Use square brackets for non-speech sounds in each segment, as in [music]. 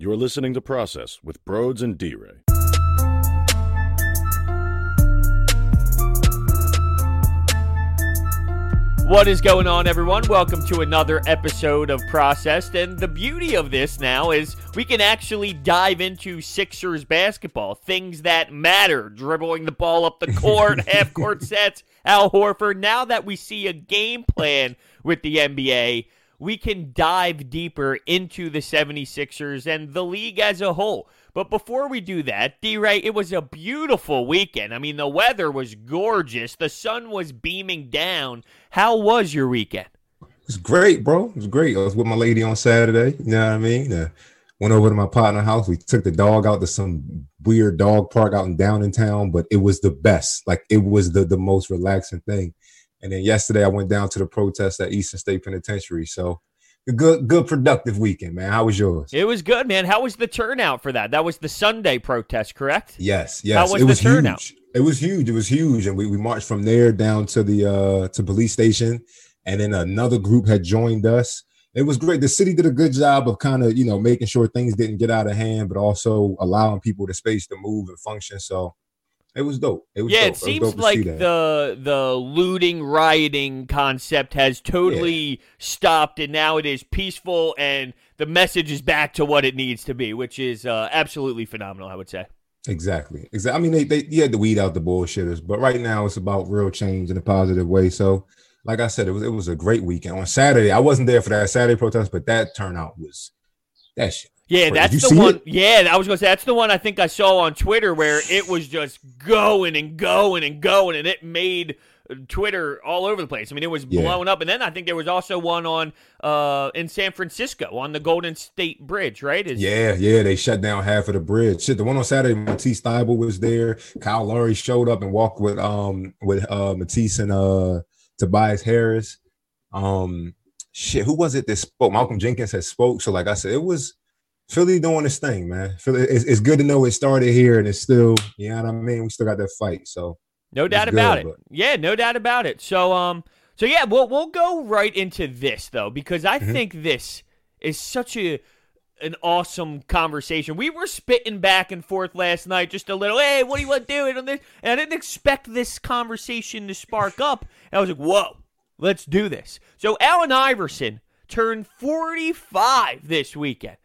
You're listening to Process with Broads and D Ray. What is going on, everyone? Welcome to another episode of Processed. And the beauty of this now is we can actually dive into Sixers basketball, things that matter, dribbling the ball up the court, [laughs] half court sets, Al Horford. Now that we see a game plan with the NBA, we can dive deeper into the 76ers and the league as a whole. But before we do that, D Ray, it was a beautiful weekend. I mean, the weather was gorgeous, the sun was beaming down. How was your weekend? It was great, bro. It was great. I was with my lady on Saturday. You know what I mean? Uh, went over to my partner's house. We took the dog out to some weird dog park out in down in town, but it was the best. Like it was the the most relaxing thing. And then yesterday I went down to the protest at Eastern State Penitentiary. So good good productive weekend, man. How was yours? It was good, man. How was the turnout for that? That was the Sunday protest, correct? Yes, yes. How was it the was turnout? huge. It was huge. It was huge. And we, we marched from there down to the uh to police station. And then another group had joined us. It was great. The city did a good job of kind of, you know, making sure things didn't get out of hand, but also allowing people the space to move and function. So it was dope. It was yeah, dope. it seems to like the the looting, rioting concept has totally stopped, and now it is peaceful, and the message is back to what it needs to be, which is uh, absolutely phenomenal. I would say. Exactly. Exactly. I mean, they, they you had to weed out the bullshitters, but right now it's about real change in a positive way. So, like I said, it was it was a great weekend. On Saturday, I wasn't there for that Saturday protest, but that turnout was that shit. Yeah, that's the one. it? Yeah, I was gonna say that's the one I think I saw on Twitter where it was just going and going and going, and it made Twitter all over the place. I mean, it was Yeah. blowing up. And then I think there was also one on uh in San Francisco on the Golden State Bridge, right? Is- Yeah, yeah, they shut down half of the bridge. Shit, the one on Saturday, Matisse Thybulle was there. Kyle Lowry showed up and walked with um with uh Matisse and uh Tobias Harris. Um, shit, who was it that spoke? Malcolm Jenkins had spoke. So, like I said, it was Philly doing this thing, man. Philly, it's, it's good to know it started here and it's still, you know what I mean. We still got that fight. So, No doubt good, about it. but- Yeah, no doubt about it. So um so yeah, we'll we'll go right into this though because I Mhm. think this is such a an awesome conversation. We were spitting back and forth last night just a little, hey, what do you want to do on this? And I didn't expect this conversation to spark up. And I was like, whoa, let's do this. So Allen Iverson turned 45 this weekend.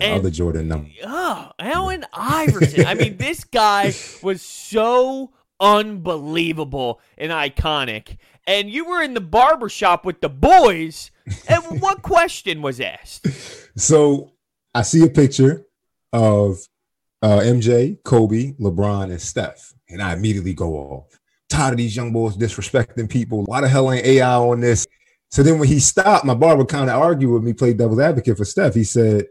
The And- other Jordan number. Oh, Allen Iverson. I mean, this guy [laughs] was so unbelievable and iconic. And you were in the barber shop with the boys, and what [laughs] question was asked? So I see a picture of uh, MJ, Kobe, LeBron, and Steph, and I immediately go off. Tired of these young boys disrespecting people. Why the hell ain't AI on this? So then when he stopped, my barber kind of argued with me, played devil's advocate for Steph. He said,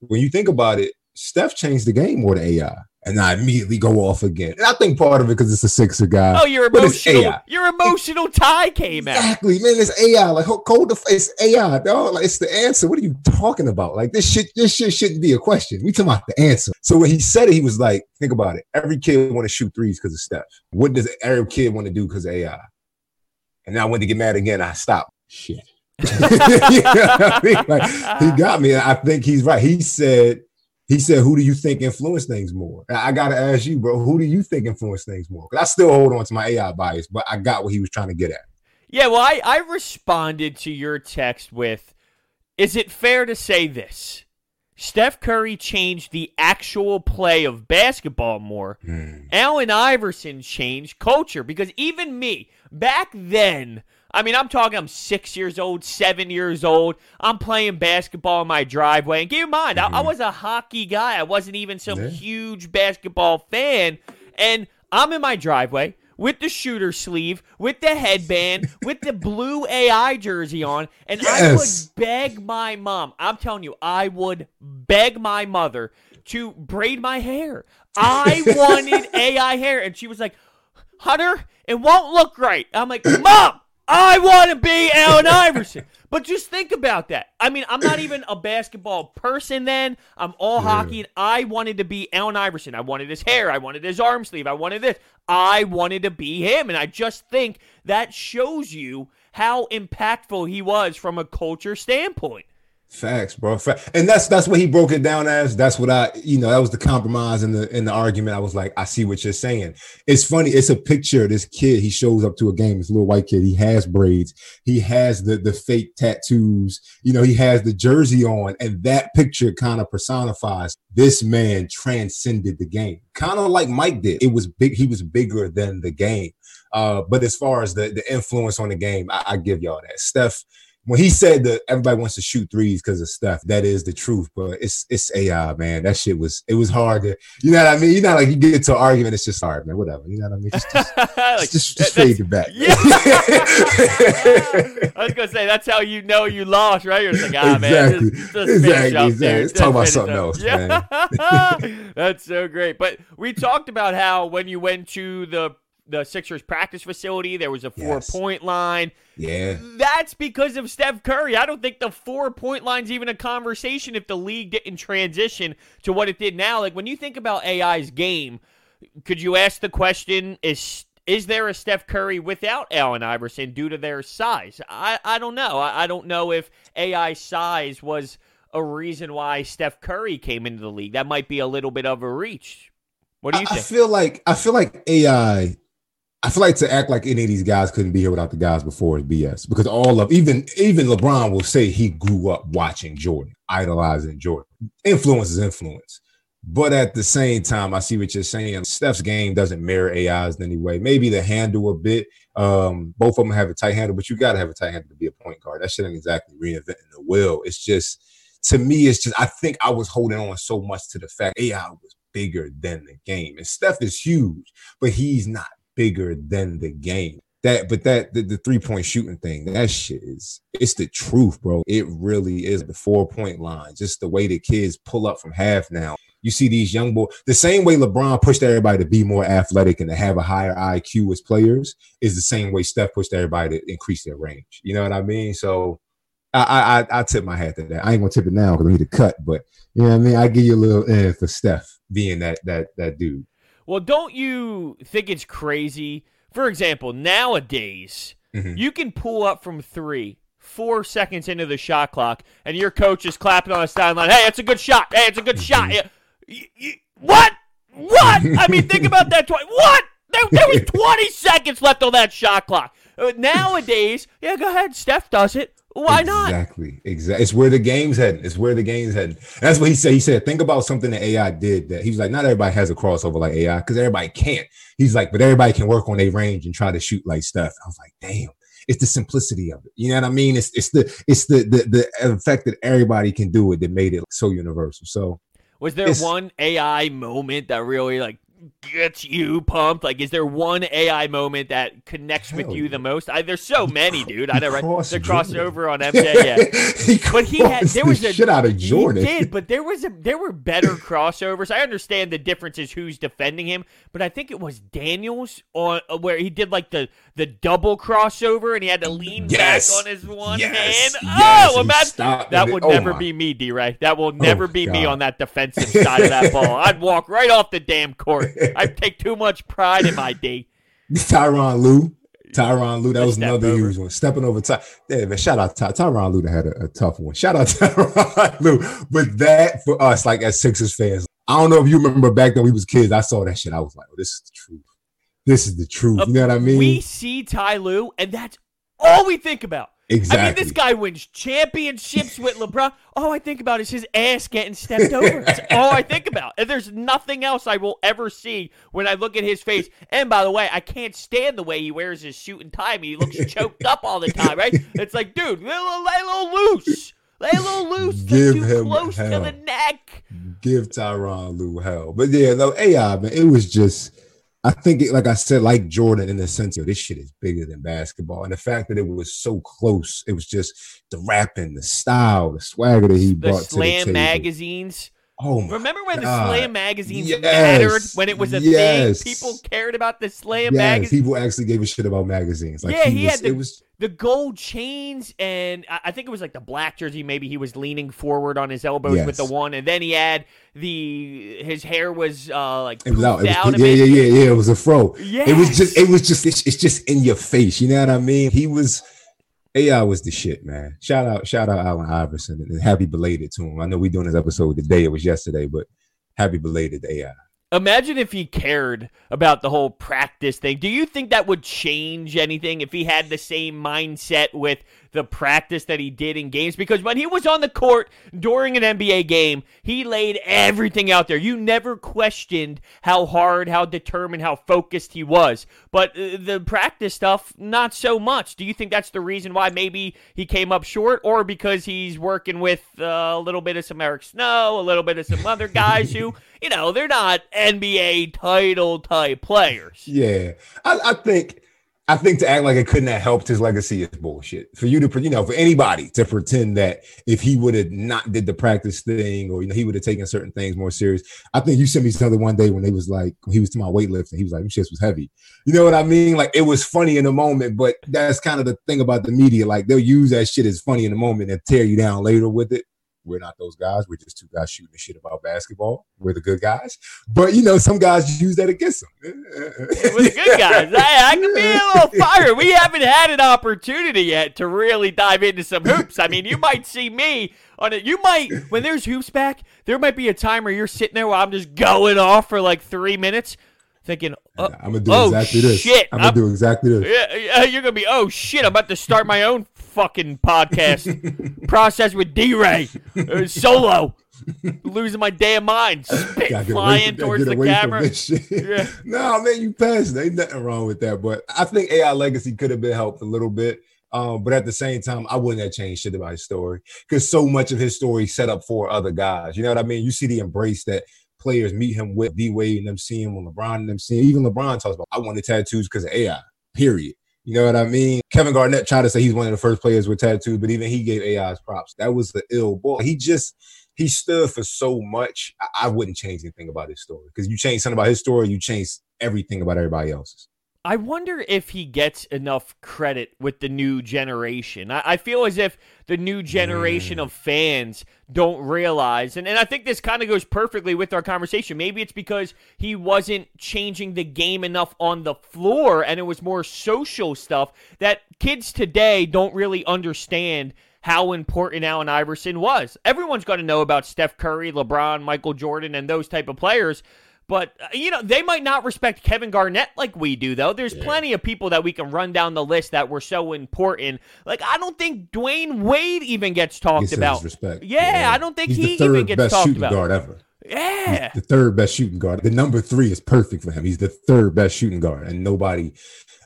when you think about it, Steph changed the game more than AI. And I immediately go off again. And I think part of it because it's a sixer guy. Oh, your emotional, your emotional tie came out. Exactly, man. It's AI. Like cold the face AI, dog. Like it's the answer. What are you talking about? Like this shit, this shit shouldn't be a question. We talking about the answer. So when he said it, he was like, think about it. Every kid want to shoot threes because of Steph. What does every kid want to do because of AI? And now when they get mad again, I stop. Shit. [laughs] You know I mean? Like, he got me. I think he's right. He said, he said, who do you think influence things more? I gotta ask you, bro, who do you think influence things more? Because I still hold on to my AI bias, but I got what he was trying to get at. Yeah, well, I, I responded to your text with Is it fair to say this? Steph Curry changed the actual play of basketball more. Hmm. Allen Iverson changed culture because even me, back then, I mean, I'm talking, I'm six years old, seven years old. I'm playing basketball in my driveway. And keep in mind, I, I mm-hmm. was a hockey guy. I wasn't even some Yeah. huge basketball fan. And I'm in my driveway with the shooter sleeve, with the headband, [laughs] with the blue AI jersey on. And I would beg my mom. I'm telling you, I would beg my mother to braid my hair. I [laughs] wanted AI hair. And she was like, Hunter, it won't look right. I'm like, Mom, I want to be Allen Iverson. But just think about that. I mean, I'm not even a basketball person then. I'm all hockey, and I wanted to be Allen Iverson. I wanted his hair. I wanted his arm sleeve. I wanted this. I wanted to be him. And I just think that shows you how impactful he was from a culture standpoint. Facts, bro. And that's that's what he broke it down as. That's what I, you know, that was the compromise in the in the argument. I was like, I see what you're saying. It's funny. It's a picture this kid. He shows up to a game. This little white kid. He has braids. He has the the fake tattoos. You know, he has the jersey on, and that picture kind of personifies this man transcended the game, kind of like Mike did. It was big. He was bigger than the game. Uh, but as far as the the influence on the game, I, I give y'all that. Steph when he said that everybody wants to shoot threes because of Steph, that is the truth. But it's it's AI, man. That shit was it was hard to, you know what I mean? You know, like you get into an argument, it's just hard, man. Whatever, you know what I mean? Just just, [laughs] like, just, just fade it back. Yeah. [laughs] I was gonna say that's how you know you lost, right? You're like, ah, exactly. man, just, just exactly, exactly. Let's talk about something else, yeah. man. [laughs] that's so great. But we talked about how when you went to the the Sixers practice facility. There was a four yes. point line. Yeah. That's because of Steph Curry. I don't think the four point line's even a conversation if the league didn't transition to what it did now. Like when you think about AI's game, could you ask the question is is there a Steph Curry without Allen Iverson due to their size? I, I don't know. I, I don't know if AI size was a reason why Steph Curry came into the league. That might be a little bit of a reach. What do you I, think? I feel like I feel like AI I feel like to act like any of these guys couldn't be here without the guys before is BS because all of even even LeBron will say he grew up watching Jordan, idolizing Jordan. Influence is influence. But at the same time, I see what you're saying. Steph's game doesn't mirror AI's in any way. Maybe the handle a bit. Um, both of them have a tight handle, but you got to have a tight handle to be a point guard. That shouldn't exactly reinventing the wheel. It's just, to me, it's just, I think I was holding on so much to the fact AI was bigger than the game. And Steph is huge, but he's not bigger than the game. That, but that the, the three point shooting thing, that shit is it's the truth, bro. It really is the four point line. Just the way the kids pull up from half now. You see these young boys, the same way LeBron pushed everybody to be more athletic and to have a higher IQ as players is the same way Steph pushed everybody to increase their range. You know what I mean? So I I I tip my hat to that. I ain't gonna tip it now because I need to cut, but you know what I mean. I give you a little eh for Steph being that that that dude. Well, don't you think it's crazy? For example, nowadays, mm-hmm. you can pull up from three, four seconds into the shot clock, and your coach is clapping on the sideline. Hey, it's a good shot. Hey, it's a good shot. Mm-hmm. You, you, what? What? I mean, think about that. Twice. What? There, there was [laughs] 20 seconds left on that shot clock. Uh, nowadays, yeah, go ahead. Steph does it. Why not? Exactly. Exactly. It's where the game's heading. It's where the game's heading. That's what he said. He said, think about something that AI did that he was like, not everybody has a crossover like AI because everybody can't. He's like, but everybody can work on their range and try to shoot like Steph. I was like, damn. It's the simplicity of it. You know what I mean? It's it's the it's the the the effect that everybody can do it that made it so universal. So was there one AI moment that really like gets you pumped? Like, is there one AI moment that connects Hell with you yeah. the most? I, there's so many, dude. I know, right? The crossover on [laughs] MJ, yeah. he but he had there was a shit out of Jordan. He did, but there was a there were better crossovers. I understand the difference is who's defending him, but I think it was Daniels on uh, where he did like the the double crossover and he had to lean yes. back on his one yes. hand. Yes. Oh, imagine that would oh never my. be me, D. Ray. That will oh, never oh, be God. me on that defensive [laughs] side of that ball. I'd walk right off the damn court. I'd take too much pride in my D. [laughs] Tyronn Lue. Tyronn Lue, that was another over. huge one. Stepping over Ty. Yeah, man, shout out Ty. Tyronn Lue had a, a, tough one. Shout out [laughs] Tyronn Lue. But that for us, like as Sixers fans, I don't know if you remember back then we was kids. I saw that shit. I was like, oh, this is the truth. This is the truth. you know what I mean? We see Ty Lue, and that's all we think about. Exactly. I mean, this guy wins championships with LeBron. All I think about is his ass getting stepped over. That's [laughs] all I think about. And there's nothing else I will ever see when I look at his face. And by the way, I can't stand the way he wears his suit and tie. I mean, he looks [laughs] choked up all the time, right? It's like, dude, lay a little loose. Lay a little loose. Give too him close hell. to the neck. Give Tyronn Lue hell. But yeah, no, AI, man, it was just I think, it, like I said, like Jordan, in the sense of this shit is bigger than basketball, and the fact that it was so close, it was just the rapping, the style, the swagger that he the brought to the table. magazines. Oh, remember when God. the Slam magazines yes. mattered? When it was a yes. thing, people cared about the Slam yes. magazines. People actually gave a shit about magazines. Like yeah, he, he was, had the, it was the gold chains, and I think it was like the black jersey. Maybe he was leaning forward on his elbows yes. with the one, and then he had the his hair was uh like it was out. It was, yeah, yeah, yeah, yeah. It was a fro. Yeah, it was just, it was just, it's, it's just in your face. You know what I mean? He was AI was the shit, man. Shout out, shout out Allen Iverson and happy belated to him. I know we're doing this episode today. It was yesterday, but happy belated AI. Imagine if he cared about the whole practice thing. Do you think that would change anything if he had the same mindset with the practice that he did in games? Because when he was on the court during an NBA game, he laid everything out there. You never questioned how hard, how determined, how focused he was. But uh, the practice stuff, not so much. Do you think that's the reason why maybe he came up short, or because he's working with uh, a little bit of some Eric Snow, a little bit of some other guys who you know, they're not NBA title type players. Yeah. I, I, think I think to act like it couldn't have helped his legacy is bullshit. For you to, you know, for anybody to pretend that if he would have not did the practice thing or, you know, he would have taken certain things more serious. I think you sent me something one day when they was like, when he was to my weightlifting, he was like, shit was heavy. You know what I mean? Like it was funny in the moment, but that's kind of the thing about the media. Like they'll use that shit as funny in the moment and tear you down later with it. We're not those guys. We're just two guys shooting the shit about basketball. We're the good guys. But you know, some guys use that against them. [laughs] We're the good guys. [laughs] I, I can be a little fire. We haven't had an opportunity yet to really dive into some hoops. I mean, you might see me on it. You might when there's hoops back, there might be a time where you're sitting there while I'm just going off for like three minutes thinking, oh, I'm gonna do oh, exactly this. Shit. I'm gonna do exactly this. Yeah, you're gonna be, oh shit, I'm about to start my own fucking podcast [laughs] process with D Ray uh, solo. [laughs] Losing my damn mind, spit flying towards the camera. [laughs] yeah. no, man, you passed. Ain't nothing wrong with that. But I think AI Legacy could have been helped a little bit. Um, but at the same time, I wouldn't have changed shit about his story because so much of his story set up for other guys. You know what I mean? You see the embrace that players meet him with D Wade and them seeing him when LeBron and them seeing. Even LeBron talks about I wanted tattoos because of AI. Period. You know what I mean? Kevin Garnett tried to say he's one of the first players with tattoos, but even he gave AI's props. That was the ill boy. He just he stood for so much. I, I wouldn't change anything about his story because you change something about his story, you change everything about everybody else's. I wonder if he gets enough credit with the new generation. I, I feel as if the new generation mm. of fans don't realize, and, and I think this kind of goes perfectly with our conversation. Maybe it's because he wasn't changing the game enough on the floor and it was more social stuff that kids today don't really understand how important Allen Iverson was. Everyone's going to know about Steph Curry, LeBron, Michael Jordan, and those type of players. But, uh, you know, they might not respect Kevin Garnett like we do, though. There's yeah. plenty of people that we can run down the list that were so important. Like, I don't think Dwyane Wade even gets talked about. Respect. Yeah, yeah, I don't think He's he even gets best talked shooting about. guard ever. Yeah. He's the third best shooting guard. The number three is perfect for him. He's the third best shooting guard, and nobody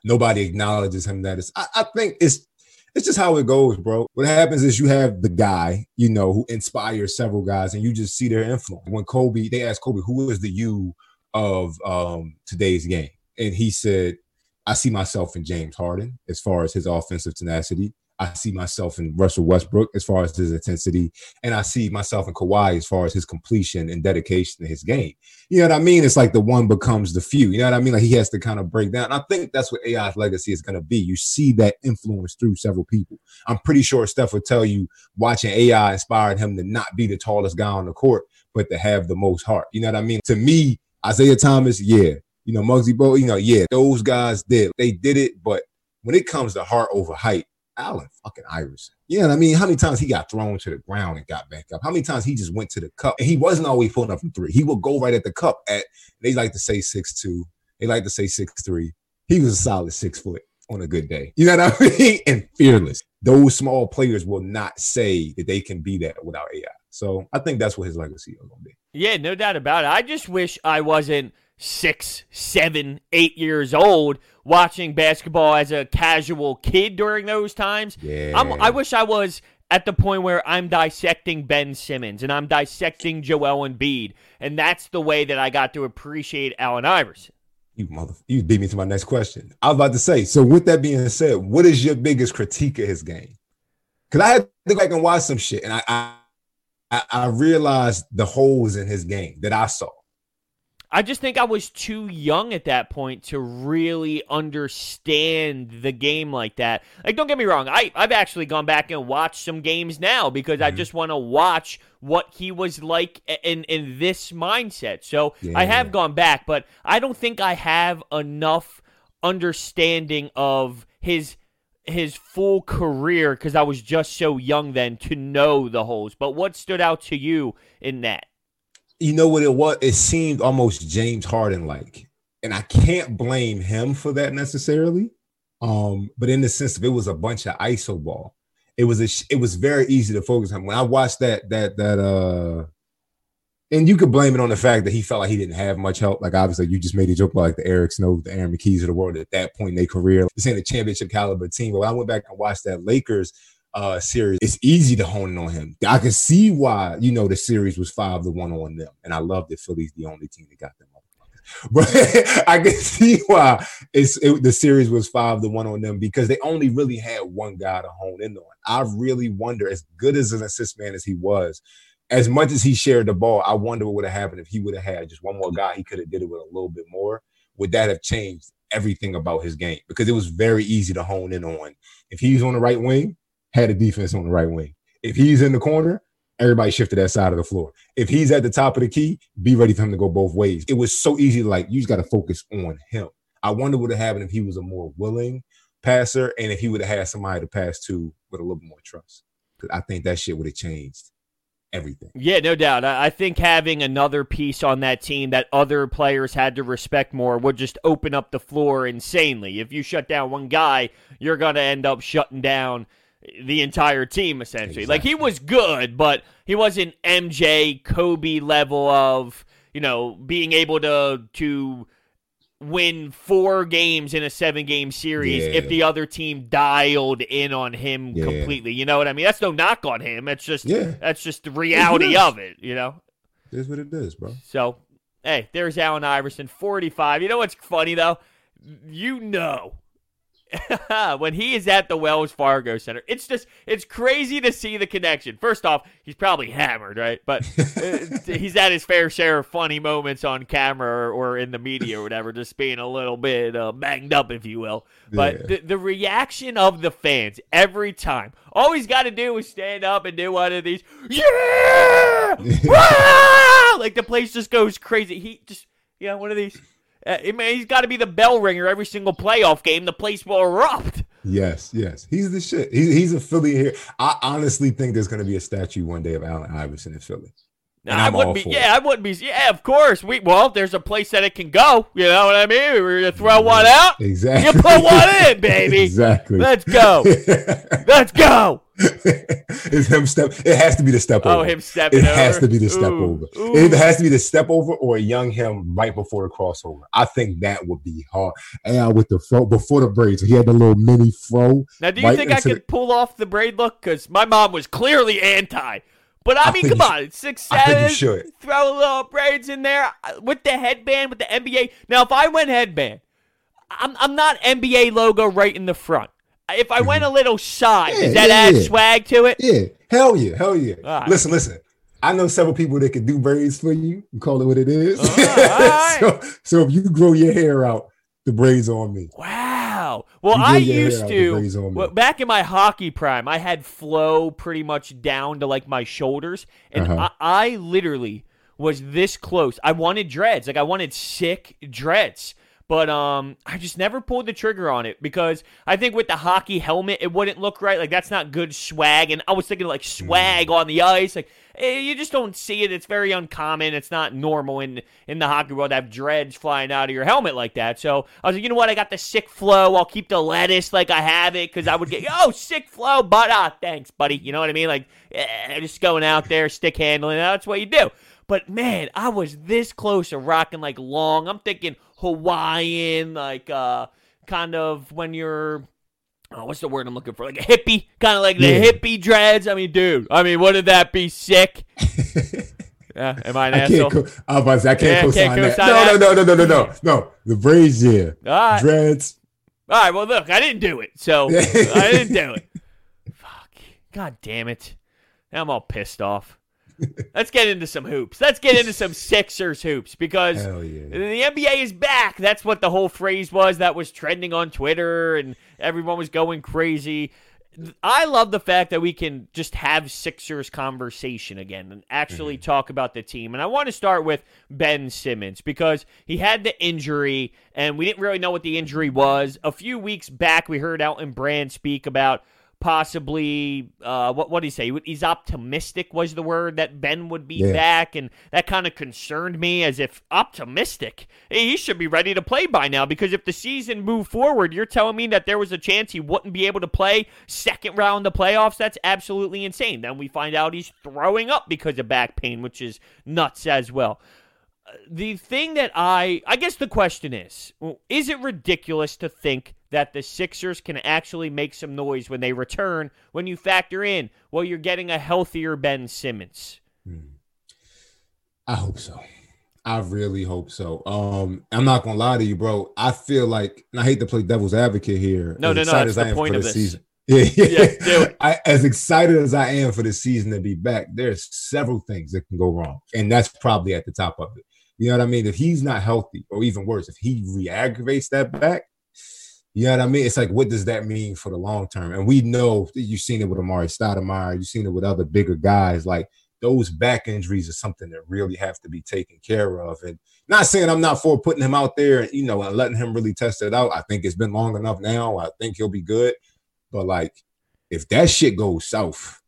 nobody acknowledges him that is I, I think it's it's just how it goes, bro. What happens is you have the guy, you know, who inspires several guys, and you just see their influence. When Kobe, they asked Kobe, who is the you of um, today's game? And he said, I see myself in James Harden as far as his offensive tenacity. I see myself in Russell Westbrook as far as his intensity, and I see myself in Kawhi as far as his completion and dedication to his game. You know what I mean? It's like the one becomes the few. You know what I mean? Like he has to kind of break down. And I think that's what AI's legacy is going to be. You see that influence through several people. I'm pretty sure Steph would tell you watching AI inspired him to not be the tallest guy on the court, but to have the most heart. You know what I mean? To me, Isaiah Thomas, yeah. You know, Muggsy Bogues, you know, yeah, those guys did. They did it, but when it comes to heart over height, Allen fucking Iverson. Yeah, I mean, how many times he got thrown to the ground and got back up? How many times he just went to the cup and he wasn't always pulling up from three? He would go right at the cup at they like to say six two, they like to say six three. He was a solid six foot on a good day. You know what I [laughs] mean? And fearless. Those small players will not say that they can be that without AI. So I think that's what his legacy is gonna be. Yeah, no doubt about it. I just wish I wasn't six, seven, eight years old watching basketball as a casual kid during those times. Yeah. I'm, I wish I was at the point where I'm dissecting Ben Simmons and I'm dissecting Joel Embiid, and that's the way that I got to appreciate Allen Iverson. You mother, you beat me to my next question. I was about to say. So, with that being said, what is your biggest critique of his game? Because I had to go back and watch some shit, and I, I I realized the holes in his game that I saw. I just think I was too young at that point to really understand the game like that. Like, don't get me wrong, I, I've actually gone back and watched some games now because mm-hmm. I just want to watch what he was like in, in this mindset. So yeah. I have gone back, but I don't think I have enough understanding of his his full career because I was just so young then to know the holes. But what stood out to you in that? You know what it was? It seemed almost James Harden like, and I can't blame him for that necessarily. Um, but in the sense of it was a bunch of iso ball. It was a it was very easy to focus on. When I watched that that that uh and you could blame it on the fact that he felt like he didn't have much help. Like obviously, you just made a joke about like the Eric Snow, the Aaron McKies of the world at that point in their career. This ain't a championship caliber team. But when I went back and watched that Lakers uh series, it's easy to hone in on him. I can see why you know the series was five to one on them, and I love that Philly's the only team that got them. [laughs] But I can see why it's it, the series was five to one on them because they only really had one guy to hone in on. I really wonder, as good as an assist man as he was, as much as he shared the ball, I wonder what would have happened if he would have had just one more guy. He could have did it with a little bit more. Would that have changed everything about his game? Because it was very easy to hone in on. If he's on the right wing, had a defense on the right wing. If he's in the corner, everybody shifted that side of the floor. If he's at the top of the key, be ready for him to go both ways. It was so easy. Like you just got to focus on him. I wonder what would have happened if he was a more willing passer and if he would have had somebody to pass to with a little more trust. Because I think that shit would have changed everything. Yeah, no doubt. I think having another piece on that team that other players had to respect more would just open up the floor insanely. If you shut down one guy, you're going to end up shutting down the entire team essentially. Exactly. Like he was good, but he wasn't MJ Kobe level of, you know, being able to to win four games in a seven game series yeah. if the other team dialed in on him yeah. completely. You know what I mean? That's no knock on him. It's just yeah. that's just the reality of it, you know? It is what it is, bro. So hey, there's Allen Iverson, 45. You know what's funny though? You know [laughs] when he is at the Wells Fargo Center. It's just it's crazy to see the connection. First off, he's probably hammered, right? But [laughs] uh, he's at his fair share of funny moments on camera or, or in the media or whatever, just being a little bit uh, banged up, if you will. But yeah. the, the reaction of the fans every time, all he's got to do is stand up and do one of these, yeah, [laughs] like the place just goes crazy. He just, yeah, one of these. Uh, man, he's got to be the bell ringer every single playoff game. The place will erupt. Yes, yes, he's the shit. He's a Philly here. I honestly think there's going to be a statue one day of Allen Iverson in Philly. I wouldn't be. Yeah, I wouldn't be. Yeah, of course. We well, there's a place that it can go. You know what I mean? We're gonna throw one out. Exactly. You put one in, [laughs] baby. exactly. Let's go. Let's go. [laughs] it's him step. It has to be the step oh, over. Oh, him stepping. It over. has to be the step Ooh. over. Ooh. It has to be the step over or a young him right before the crossover. I think that would be hard. And with the fro before the braids, he had the little mini fro. Now, do you right think I could the- pull off the braid look? Because my mom was clearly anti. But I, I mean, come on, six seven. Throw a little braids in there uh, with the headband, with the NBA. Now, if I went headband, I'm I'm not NBA logo right in the front. If I went a mm-hmm. little side, yeah, does that yeah, add yeah. swag to it? Yeah, hell yeah, hell yeah. Right. Listen, listen. I know several people that can do braids for you. You call it what it is. Right. [laughs] so, so if you grow your hair out, the braids on me. Wow. Well, I used to well, back in my hockey prime. I had flow pretty much down to like my shoulders, and uh-huh. I, I literally was this close. I wanted dreads, like I wanted sick dreads. But um, I just never pulled the trigger on it because I think with the hockey helmet, it wouldn't look right. Like that's not good swag. And I was thinking like swag mm. on the ice. Like eh, you just don't see it. It's very uncommon. It's not normal in in the hockey world to have dreads flying out of your helmet like that. So I was like, you know what? I got the sick flow. I'll keep the lettuce like I have it because I would get [laughs] oh sick flow, but ah thanks, buddy. You know what I mean? Like eh, just going out there, stick handling. That's what you do. But man, I was this close to rocking like long. I'm thinking Hawaiian, like uh, kind of when you're oh, what's the word I'm looking for? Like a hippie, kind of like the yeah. hippie dreads. I mean, dude, I mean, wouldn't that be sick? [laughs] yeah, am I an I asshole? Can't co- I, was, I can't yeah, co-sign can't that. No, no, no, no, no, no, [laughs] no, no. The braids, yeah. All right. Dreads. All right. Well, look, I didn't do it, so [laughs] I didn't do it. Fuck. God damn it. Now I'm all pissed off. Let's get into some hoops. Let's get into some [laughs] Sixers hoops because yeah. the NBA is back. That's what the whole phrase was that was trending on Twitter and everyone was going crazy. I love the fact that we can just have Sixers conversation again and actually mm-hmm. talk about the team. And I want to start with Ben Simmons because he had the injury and we didn't really know what the injury was. A few weeks back, we heard Elton Brand speak about possibly uh, what what did he say? He's optimistic was the word that Ben would be Yeah. back, and that kind of concerned me. As if optimistic, Hey, he should be ready to play by now. Because if the season moved forward, you're telling me that there was a chance he wouldn't be able to play second round of the playoffs. That's absolutely insane. Then we find out he's throwing up because of back pain, which is nuts as well the thing that I I guess the question is, is it ridiculous to think that the Sixers can actually make some noise when they return when you factor in well you're getting a healthier Ben Simmons? I hope so. I really hope so. Um, I'm not gonna lie to you, bro. I feel like, and I hate to play devil's advocate here. No, as no, no, that's as I the am point for of this. Season. [laughs] Yeah, Yeah, yeah. I, as excited as I am for the season to be back, there's several things that can go wrong, and that's probably at the top of it. You know what I mean? If he's not healthy, or even worse, if he re-aggravates that back, you know what I mean? It's like, what does that mean for the long term? And we know you've seen it with Amar'e Stoudemire, you've seen it with other bigger guys. Like those back injuries are something that really have to be taken care of. And not saying I'm not for putting him out there, and, you know, and letting him really test it out. I think it's been long enough now. I think he'll be good. But like, if that shit goes south,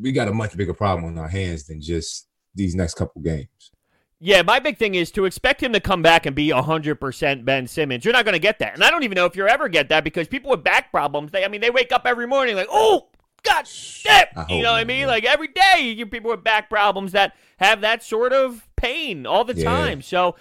we got a much bigger problem on our hands than just these next couple games. Yeah, my big thing is to expect him to come back and be 100% Ben Simmons. You're not going to get that. And I don't even know if you'll ever get that because people with back problems, they I mean, they wake up every morning like, "Oh, god damn." I You know what I mean? yeah. Like every day you get people with back problems that have that sort of pain all the Yeah. time. So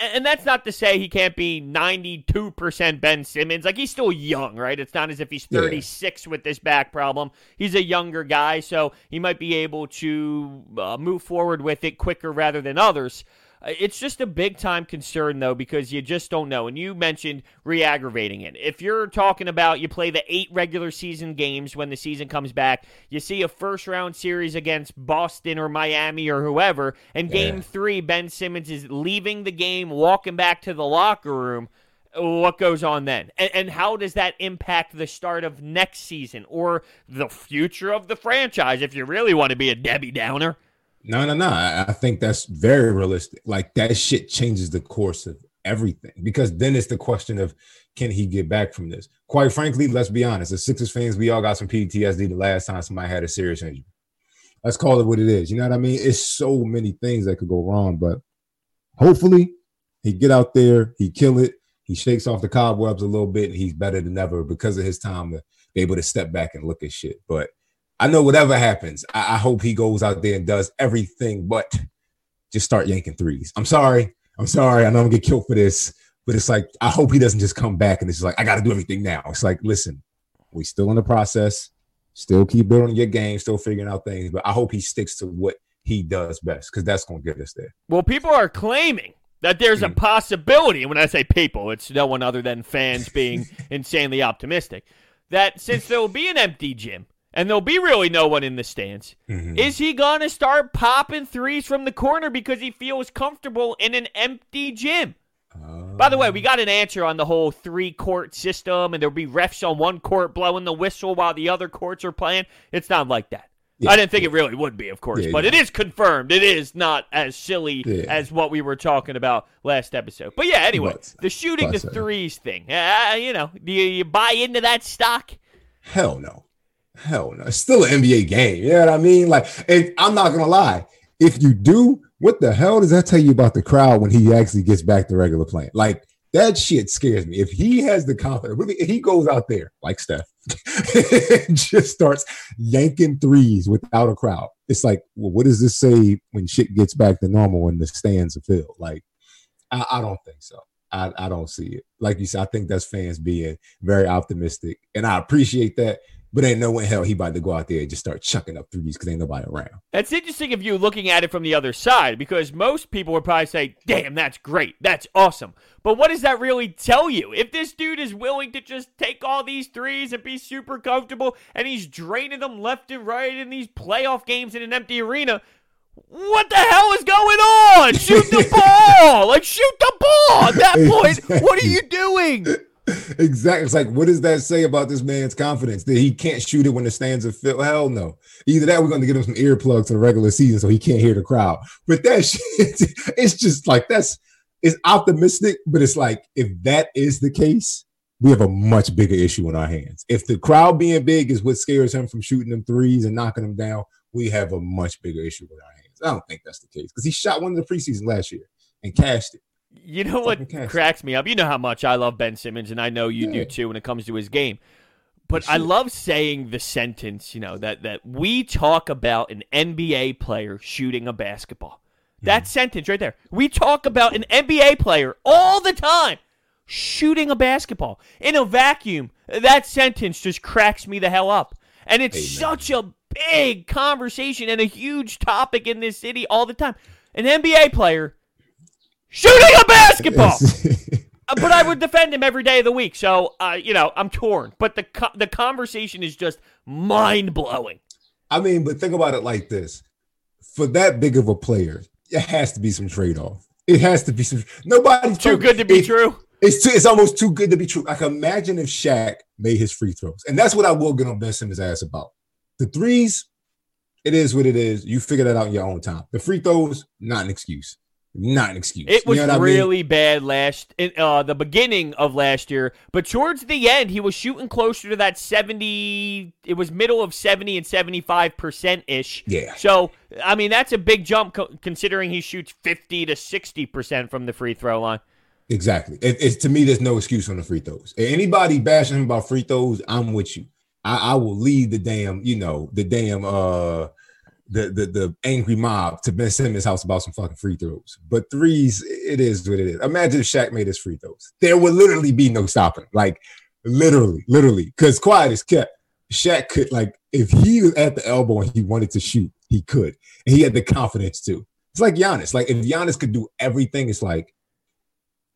and that's not to say he can't be 92% Ben Simmons. Like he's still young, right? It's not as if he's Yeah. 36 with this back problem. He's a younger guy, so he might be able to uh, move forward with it quicker rather than others. Uh, It's just a big time concern, though, because you just don't know. And you mentioned re aggravating it. If you're talking about you play the eight regular season games when the season comes back, you see a first round series against Boston or Miami or whoever, and game Yeah. three, Ben Simmons is leaving the game, walking back to the locker room. What goes on then? And, and how does that impact the start of next season or the future of the franchise if you really want to be a Debbie Downer? No, no, no. I think that's very realistic. Like that shit changes the course of everything because then it's the question of can he get back from this? Quite frankly, let's be honest. As Sixers fans, we all got some PTSD the last time somebody had a serious injury. Let's call it what it is. You know what I mean? It's so many things that could go wrong, but hopefully he get out there, he kill it, he shakes off the cobwebs a little bit, and he's better than ever because of his time to be able to step back and look at shit. But I know whatever happens, I, I hope he goes out there and does everything but just start yanking threes. I'm sorry. I'm sorry. I know I'm gonna get killed for this, but it's like I hope he doesn't just come back and it's like I got to do everything now. It's like, listen, we still in the process, still keep building your game, still figuring out things, but I hope he sticks to what he does best because that's gonna get us there. Well, people are claiming that there's a Mm. possibility, and when I say people, it's no one other than fans being [laughs] insanely optimistic, that since there will be an empty gym and there'll be really no one in the stands, Mhm. is he going to start popping threes from the corner because he feels comfortable in an empty gym? By the way, we got an answer on the whole three court system, and there'll be refs on one court blowing the whistle while the other courts are playing. It's not like that. Yeah, I didn't think it really would be, of course, Yeah, but yeah. it is confirmed. It is not as silly Yeah. as what we were talking about last episode. But yeah, anyway, But- the shooting the but, uh, threes thing. Uh, you know, do you, you buy into that stock? Hell no. Hell no. It's still an NBA game. You know what I mean? Like, and I'm not gonna lie. If you do, what the hell does that tell you about the crowd when he actually gets back to regular playing? Like that shit scares me. If he has the confidence, really, he goes out there like Steph [laughs] just starts yanking threes without a crowd, it's like, well, what does this say when shit gets back to normal and the stands are filled? Like, I, I don't think so. I, I don't see it. Like you said, I think that's fans being very optimistic, and I appreciate that. But ain't no way in hell he about to go out there and just start chucking up threes because ain't nobody around. That's interesting of you looking at it from the other side because most people would probably say, damn, that's great. That's awesome. But what does that really tell you? If this dude is willing to just take all these threes and be super comfortable and he's draining them left and right in these playoff games in an empty arena, what the hell is going on? Shoot the [laughs] ball! Like, shoot the ball! At that point, what are you doing? Exactly. It's like, what does that say about this man's confidence that he can't shoot it when the stands are filled? Hell no. Either that, we're going to get him some earplugs in the regular season so he can't hear the crowd. But that [laughs] shit, it's just like that's it's optimistic, but it's like if that is the case, we have a much bigger issue in our hands. If the crowd being big is what scares him from shooting them threes and knocking them down, we have a much bigger issue with our hands. I don't think that's the case because he shot one in the preseason last year and cashed it. You know what cracks me up? You know how much I love Ben Simmons, and I know you yeah. do too when it comes to his game. But I love saying the sentence, you know, that that we talk about an NBA player shooting a basketball. That mm. sentence right there. We talk about an NBA player all the time shooting a basketball in a vacuum. That sentence just cracks me the hell up. And it's Amen. such a big conversation and a huge topic in this city all the time. An NBA player shooting a basketball. [laughs] Uh, but I would defend him every day of the week. So, uh, you know, I'm torn. But the co- the conversation is just mind blowing. I mean, but think about it like this: for that big of a player, it has to be some trade off. It has to be some. Nobody's too good to be it, true. It's too, it's almost too good to be true. Like imagine if Shaq made his free throws, and that's what I will get on Ben Simmons' ass about. The threes, it is what it is. You figure that out in your own time. The free throws, not an excuse not an excuse. It was you know really I mean? bad last in uh, the beginning of last year, but towards the end he was shooting closer to that 70 it was middle of 70 and 75% ish. Yeah. So, I mean, that's a big jump co- considering he shoots 50 to 60% from the free throw line. Exactly. It, it's to me there's no excuse on the free throws. Anybody bashing him about free throws, I'm with you. I, I will leave the damn, you know, the damn uh the, the the angry mob to Ben Simmons' house about some fucking free throws. But threes, it is what it is. Imagine if Shaq made his free throws. There would literally be no stopping. Like literally, literally. Because quiet is kept. Shaq could like if he was at the elbow and he wanted to shoot, he could. And he had the confidence to. It's like Giannis. Like if Giannis could do everything, it's like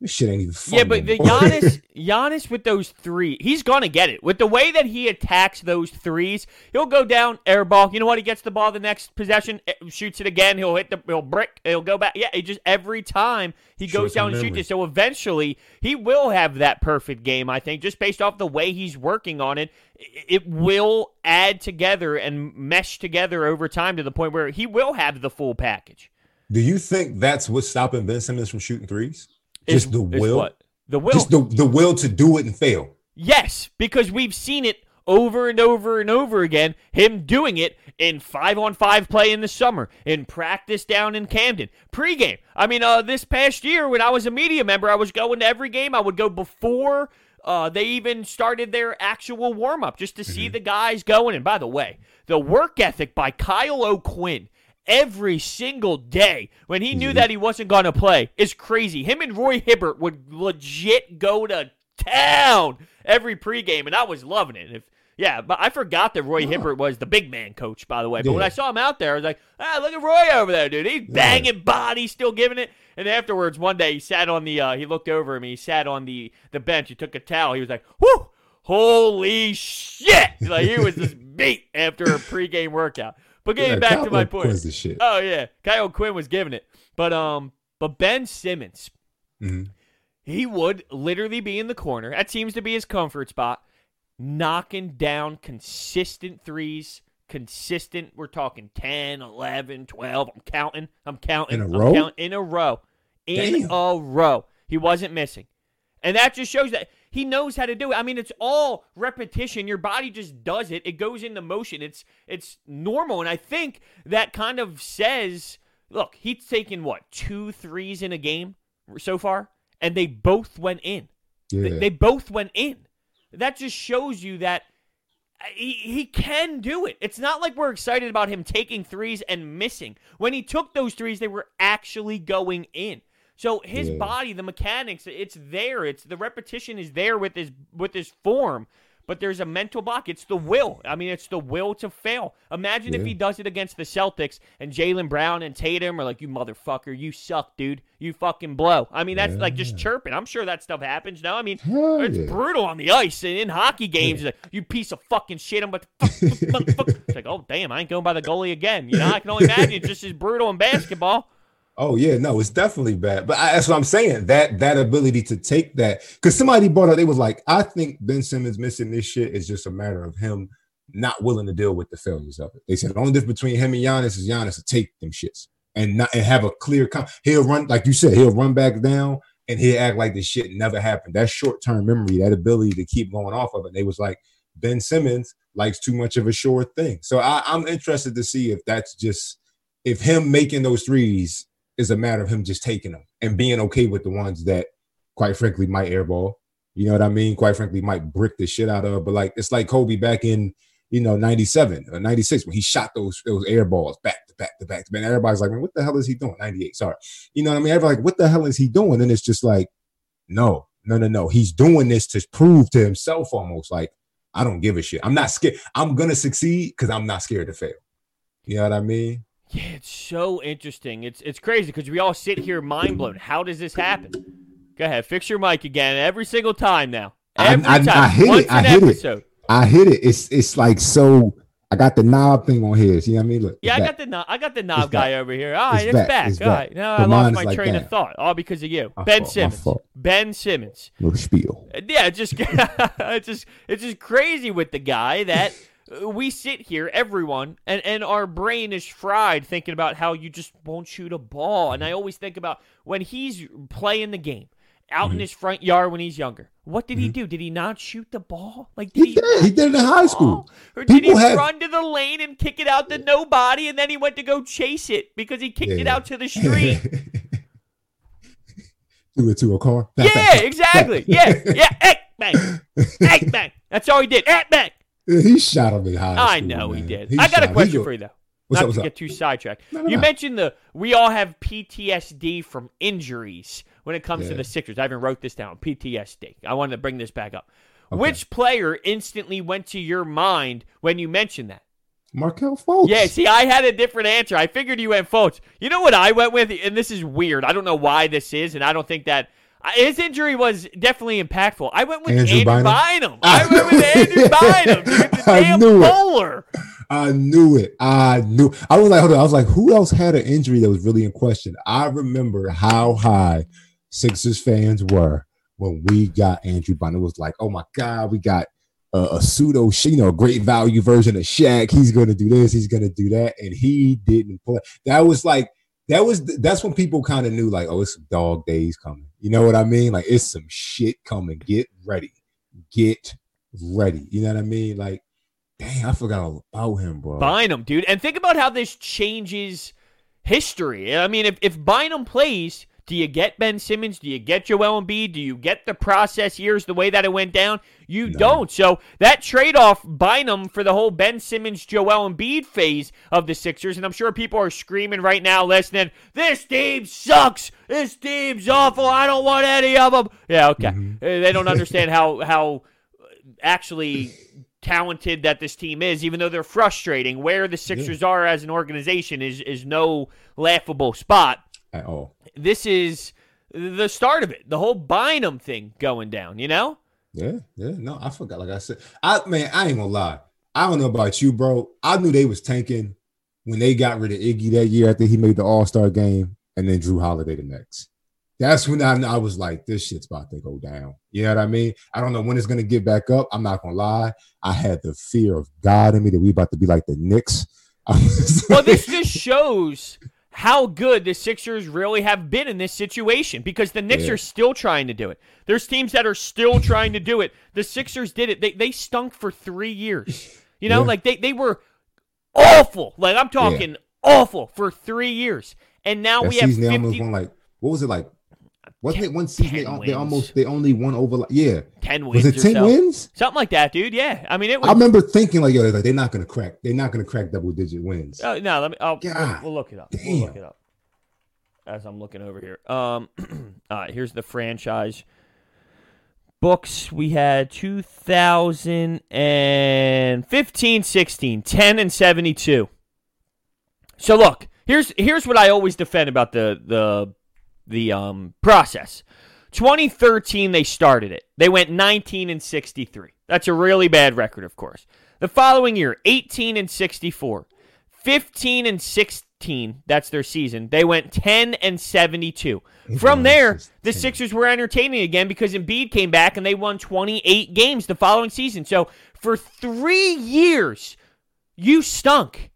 this shit ain't even fun. Yeah, but the [laughs] Giannis, Giannis with those three, he's gonna get it. With the way that he attacks those threes, he'll go down air ball. You know what? He gets the ball the next possession, eh, shoots it again. He'll hit the, he'll brick. He'll go back. Yeah, he just every time he goes down and shoots it. So eventually, he will have that perfect game. I think just based off the way he's working on it, it will add together and mesh together over time to the point where he will have the full package. Do you think that's what's stopping Ben Simmons from shooting threes? Just the will. The will. Just the, the will to do it and fail. Yes, because we've seen it over and over and over again. Him doing it in five on five play in the summer, in practice down in Camden, pregame. I mean, uh, this past year when I was a media member, I was going to every game. I would go before uh, they even started their actual warm up just to see mm-hmm. the guys going. And by the way, the work ethic by Kyle O'Quinn every single day when he knew that he wasn't going to play is crazy. Him and Roy Hibbert would legit go to town every pregame, and I was loving it. If yeah, but I forgot that Roy Hibbert was the big man coach, by the way. But yeah. when I saw him out there, I was like, ah, look at Roy over there, dude. He's banging yeah. body, still giving it. And afterwards, one day he sat on the, uh, he looked over at me. He sat on the the bench. He took a towel. He was like, whoo, holy shit! Like he was just [laughs] beat after a pregame workout. But getting yeah, back to my point. Oh yeah, Kyle Quinn was giving it, but um, but Ben Simmons, mm-hmm. he would literally be in the corner. That seems to be his comfort spot, knocking down consistent threes. Consistent. We're talking 10, 11, 12. I'm counting. I'm counting. In a row. Counting, in a row. In Damn. a row. He wasn't missing, and that just shows that he knows how to do it. I mean, it's all repetition. Your body just does it. It goes into motion. It's it's normal. And I think that kind of says, look, he's taken what, two threes in a game so far? And they both went in. Yeah. They, they both went in. That just shows you that uh, he, he can do it. It's not like we're excited about him taking threes and missing. When he took those threes, they were actually going in. So his yeah. body, the mechanics, it's there. It's the repetition is there with his with his form. But there's a mental block. It's the will. I mean, it's the will to fail. Imagine yeah. if he does it against the Celtics and Jaylen Brown and Tatum are like, "You motherfucker, you suck, dude. You fucking blow." I mean, that's yeah. like just chirping. I'm sure that stuff happens. No, I mean, Hell it's brutal on the ice and in hockey games. Like, you piece of fucking shit. I'm like, fuck, fuck, fuck. it's like, oh damn, I ain't going by the goalie again. You know, I can only imagine it's just as brutal in basketball. Oh yeah, no, it's definitely bad. But I, that's what I'm saying. That that ability to take that because somebody brought up, they was like, I think Ben Simmons missing this shit is just a matter of him not willing to deal with the failures of it. They said the only difference between him and Giannis is Giannis to take them shits and not and have a clear. Com- he'll run like you said. He'll run back down and he'll act like this shit never happened. That short term memory, that ability to keep going off of it. They was like Ben Simmons likes too much of a sure thing. So I, I'm interested to see if that's just if him making those threes is a matter of him just taking them and being okay with the ones that, quite frankly, might airball. You know what I mean? Quite frankly, might brick the shit out of. But like it's like Kobe back in you know 97 or 96 when he shot those those air balls back to back to back to back. And everybody's like, man, what the hell is he doing? 98, sorry. You know what I mean? Everybody's like, what the hell is he doing? And it's just like, no, no, no, no. He's doing this to prove to himself almost like I don't give a shit. I'm not scared. I'm gonna succeed because I'm not scared to fail. You know what I mean? Yeah, it's so interesting. It's it's crazy because we all sit here mind blown. How does this happen? Go ahead, fix your mic again every single time now. Every I, I, time. I hit it. I hit episode. it. I hit it. It's it's like so. I got the knob thing on here. See what I mean? Look. Yeah, I it's got the knob. I got the knob It's guy back. over here. All right, It's it's, back. back. It's All back. right, no, I lost my like train that. of thought, all because of you, My Ben fault, Simmons. Ben Simmons. little spiel. Yeah, it's just [laughs] it's just it's just crazy with the guy that we sit here, everyone, and and our brain is fried thinking about how you just won't shoot a ball. And I always think about when he's playing the game out Mm-hmm. in his front yard when he's younger. What did he do? Did he not shoot the ball? Like did He did. He did it in high school. Or did he have- run to the lane and kick it out to nobody and then he went to go chase it because he kicked Yeah, it out to the street? [laughs] Do it to a car. yeah, exactly. Yeah, yeah. Hey, bang. Hey, bang. That's all he did. Hey, bang. He shot him in high I school, know he did. He I got a question for you though. What's Not up, what's to up? get too sidetracked. No, no, you no. mentioned the we all have PTSD from injuries when it comes to the Sixers. I even wrote this down. PTSD. I wanted to bring this back up. Okay. Which player instantly went to your mind when you mentioned that? Markelle Fultz. Yeah, see, I had a different answer. I figured you went Fultz. You know what I went with, and this is weird. I don't know why this is, and I don't think that his injury was definitely impactful. I went with Andrew Andrew, Bynum? Bynum. [laughs] I went with Andrew Bynum, I damn knew it. bowler. I knew it. I knew. I was like, hold on. I was like, who else had an injury that was really in question? I remember how high Sixers fans were when we got Andrew Bynum. It was like, oh my god, we got a, a pseudo, you know, great value version of Shaq. He's going to do this. He's going to do that, and he didn't play. That was like. That was that's when people kind of knew like oh it's some dog days coming. You know what I mean? Like it's some shit coming. Get ready. Get ready. You know what I mean? Like dang I forgot all about him bro. Bynum, dude. And think about how this changes history. I mean, if, if Bynum plays, do you get Ben Simmons? Do you get Joel Embiid? Do you get the process years the way that it went down? You No. don't. So that trade off, Bynum, for the whole Ben Simmons, Joel Embiid phase of the Sixers, and I'm sure people are screaming right now listening, this team sucks. This team's awful. I don't want any of them. Yeah, okay. Mhm. Uh, They don't understand how, how actually talented that this team is, even though they're frustrating. Where the Sixers are as an organization is is no laughable spot. at all This is the start of it. The whole Bynum thing going down. You know? Yeah, yeah. No, I forgot. Like I said, I man, I ain't gonna lie. I don't know about you, bro. I knew they was tanking when they got rid of Iggy that year after he made the All Star game, and then Drew Holiday the next. That's when I, I was like, this shit's about to go down. You know what I mean? I don't know when it's gonna get back up. I'm not gonna lie. I had the fear of God in me that we about to be like the Knicks. [laughs] I Well, this just shows how good the Sixers really have been in this situation because the Knicks Yeah. are still trying to do it. There's teams that are still trying to do it. The Sixers did it. They they stunk for three years. You know, Yeah. like they, they were awful. Like I'm talking awful for three years. And now that we have season they 50, almost won like what was it like? Wasn't Ten- it one season they, ten they almost they only won over like yeah 10 wins was it or ten so. wins? Something like that, dude. Yeah. I mean, it was I remember thinking like, yo, like they're not gonna crack. They're not gonna crack double digit wins. Oh, no, let me. I'll, we'll, we'll look it up. We'll look damn. it up as I'm looking over here. Um, [clears throat] all right, here's the franchise books. We had 2015, 16, 10 and 72. So look, here's here's what I always defend about the the the um process. 2013 they started it. They went 19 and 63. That's a really bad record, of course. The following year, 18 and 64. 15 and 16, that's their season, they went 10 and 72. From there, the Sixers were entertaining again because Embiid came back and they won 28 games the following season. So for three years, you stunk.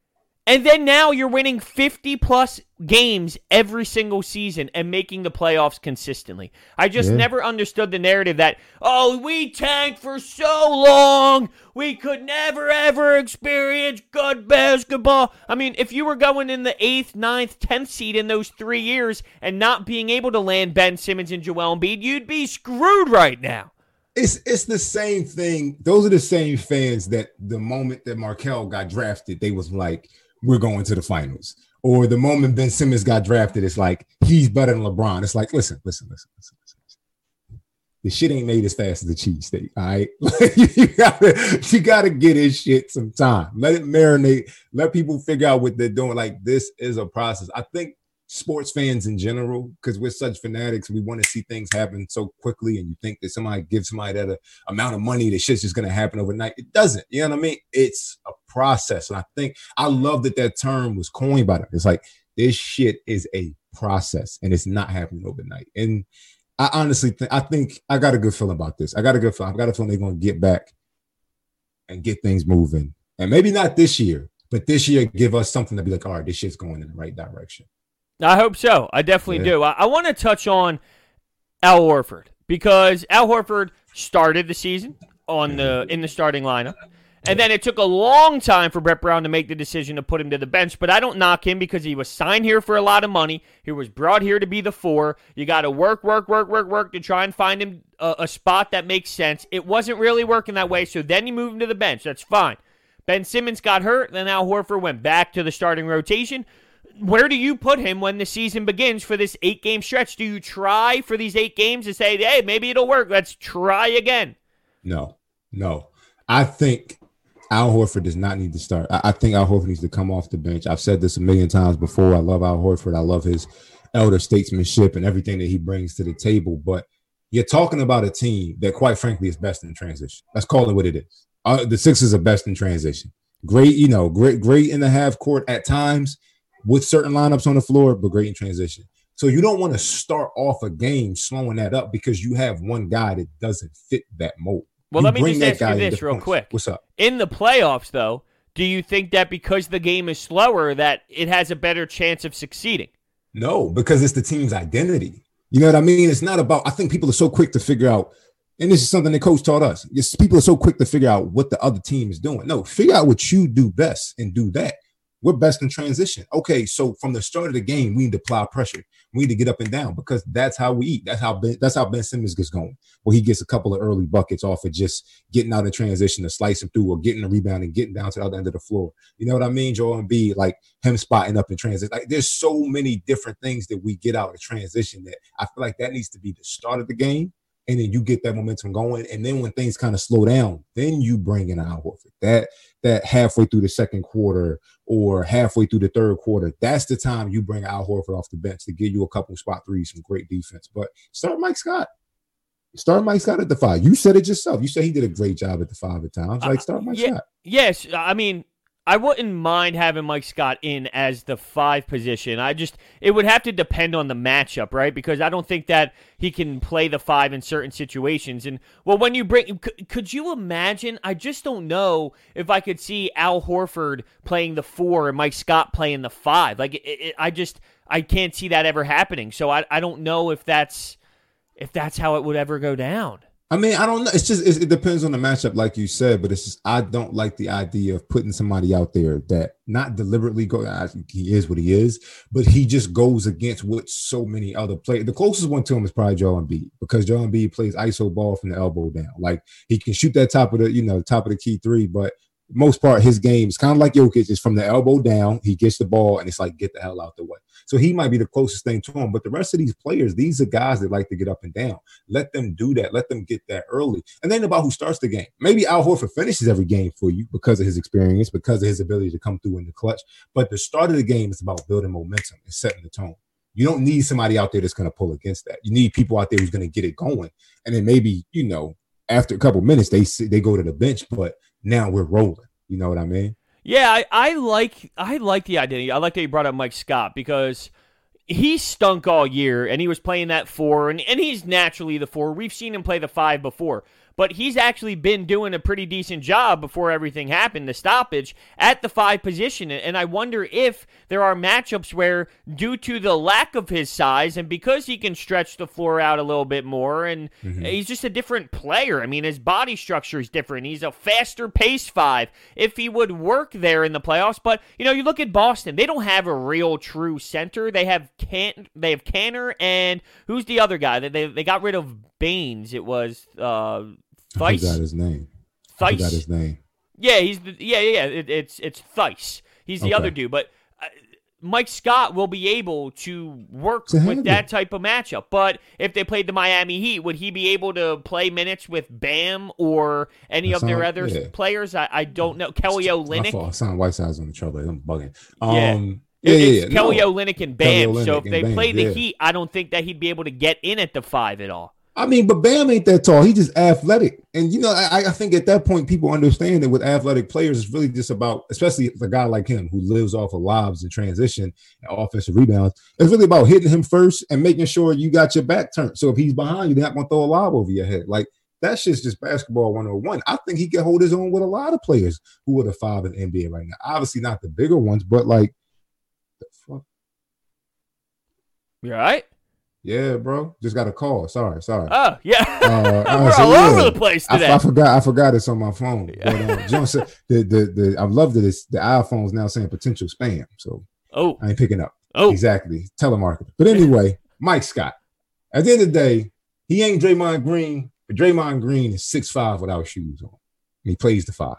And then now you're winning 50 plus games every single season and making the playoffs consistently. I just yeah. never understood the narrative that, oh, we tanked for so long. We could never, ever experience good basketball. I mean, if you were going in the eighth, ninth, tenth seed in those three years and not being able to land Ben Simmons and Joel Embiid, you'd be screwed right now. It's it's the same thing. Those are the same fans that the moment that Markelle got drafted, they was like, we're going to the finals. Or the moment Ben Simmons got drafted, it's like he's better than LeBron. It's like, listen, listen, listen, listen, listen. The shit ain't made as fast as the cheese steak. All right. [laughs] you gotta you gotta get his shit some time. Let it marinate. Let people figure out what they're doing. Like this is a process. I think sports fans in general, because we're such fanatics, we want to see things happen so quickly, and you think that somebody gives somebody that a, amount of money, that shit's just gonna happen overnight. It doesn't. You know what I mean? It's a process, and I think I love that that term was coined by them. It's like this shit is a process, and it's not happening overnight. And I honestly think I think I got a good feeling about this. I got a good feeling. I got a feeling they're gonna get back and get things moving, and maybe not this year, but this year give us something to be like, all right, this shit's going in the right direction. I hope so. I definitely yeah. do. I, I want to touch on Al Horford because Al Horford started the season on the mm-hmm. in the starting lineup. And then it took a long time for Brett Brown to make the decision to put him to the bench. But I don't knock him because he was signed here for a lot of money. He was brought here to be the four. You got to work, work, work, work, work to try and find him a, a, spot that makes sense. It wasn't really working that way. So then you move him to the bench. That's fine. Ben Simmons got hurt. Then Al Horford went back to the starting rotation where do you put him when the season begins for this eight game stretch? Do you try for these eight games to say, hey, maybe it'll work? Let's try again. No, no. I think Al Horford does not need to start. I, think Al Horford needs to come off the bench. I've said this a million times before. I love Al Horford. I love his elder statesmanship and everything that he brings to the table. But you're talking about a team that, quite frankly, is best in transition. Let's call it what it is. Uh, the Sixers are best in transition. Great, you know, great, great in the half court at times with certain lineups on the floor, but great in transition. So you don't want to start off a game slowing that up because you have one guy that doesn't fit that mold. Well, you let me just ask you this real quick. What's up? In the playoffs, though, do you think that because the game is slower, that it has a better chance of succeeding? No, because it's the team's identity. You know what I mean? It's not about. I think people are so quick to figure out, and this is something the coach taught us. It's, people are so quick to figure out what the other team is doing. No, figure out what you do best and do that. We're best in transition. Okay, so from the start of the game, we need to apply pressure. We need to get up and down because that's how we eat. That's how Ben, that's how Ben Simmons gets going. Where he gets a couple of early buckets off of just getting out of transition to slice him through or getting a rebound and getting down to the other end of the floor. You know what I mean? Joel Embiid, like him spotting up in transition. Like there's so many different things that we get out of transition that I feel like that needs to be the start of the game and then you get that momentum going. And then when things kind of slow down, then you bring in Al Horford. That that halfway through the second quarter or halfway through the third quarter, that's the time you bring Al Horford off the bench to give you a couple spot threes, some great defense. But start Mike Scott. Start Mike Scott at the five. You said it yourself. You said he did a great job at the five at times. Like start Mike uh, yeah, Scott. Yes, I mean I wouldn't mind having Mike Scott in as the five position. I just it would have to depend on the matchup, right? Because I don't think that he can play the five in certain situations. And well, when you bring, could, you imagine? I just don't know if I could see Al Horford playing the four and Mike Scott playing the five. Like it, it, I just I can't see that ever happening. So I I don't know if that's if that's how it would ever go down. I mean, I don't know. It's just it depends on the matchup, like you said. But it's just I don't like the idea of putting somebody out there that not deliberately go. I think he is what he is, but he just goes against what so many other players. The closest one to him is probably Joel Embiid because Joel Embiid plays iso ball from the elbow down. Like he can shoot that top of the you know top of the key three, but most part, his game is kind of like Jokic. It's from the elbow down. He gets the ball and it's like, get the hell out the way. So he might be the closest thing to him. But the rest of these players, these are guys that like to get up and down. Let them do that. Let them get that early. And then about who starts the game. Maybe Al Horford finishes every game for you because of his experience, because of his ability to come through in the clutch. But the start of the game is about building momentum and setting the tone. You don't need somebody out there that's going to pull against that. You need people out there who's going to get it going. And then maybe, you know, after a couple minutes, they they go to the bench, but now we're rolling. You know what I mean? Yeah, I, I like I like the identity. I like that you brought up Mike Scott because he stunk all year and he was playing that four and, and he's naturally the four. We've seen him play the five before but he's actually been doing a pretty decent job before everything happened, the stoppage, at the five position. And I wonder if there are matchups where, due to the lack of his size and because he can stretch the floor out a little bit more, and mm-hmm. he's just a different player. I mean, his body structure is different. He's a faster pace five. If he would work there in the playoffs, but you know, you look at Boston, they don't have a real true center. They have Can they have Kanter and who's the other guy? They they got rid of Baynes. It was uh Theis. I forgot his name. Theis. I forgot his name. Yeah, he's the yeah yeah. It, it's it's Theis. He's the okay. other dude, but. Uh, Mike Scott will be able to work to with that type of matchup. But if they played the Miami Heat, would he be able to play minutes with Bam or any of their other yeah. players? I, I, don't know. Kelly Olynyk. I sound Whiteside's on the trouble. I'm bugging. Um, yeah. Yeah, yeah, yeah, Kelly no. Olynyk and Bam. so if they Bam, play the yeah. Heat, I don't think that he'd be able to get in at the five at all. I mean, but Bam ain't that tall. He's just athletic. And, you know, I, I think at that point, people understand that with athletic players, it's really just about, especially a guy like him who lives off of lobs and transition and offensive rebounds, it's really about hitting him first and making sure you got your back turned. So if he's behind you, they're not going to throw a lob over your head. Like, that's just just basketball 101. I think he can hold his own with a lot of players who are the five in the NBA right now. Obviously, not the bigger ones, but like, the fuck? You all right? Yeah, bro. Just got a call. Sorry, sorry. Oh, yeah. Uh, [laughs] We're so, all yeah. over the place today. I, I, forgot. I forgot it's on my phone. Yeah. But uh, John said the the the I love that it's the iPhone's now saying potential spam. So oh, I ain't picking up. Oh, exactly. Telemarketer. But anyway, Mike Scott. At the end of the day, he ain't Draymond Green, but Draymond Green is six five without shoes on, and he plays the five.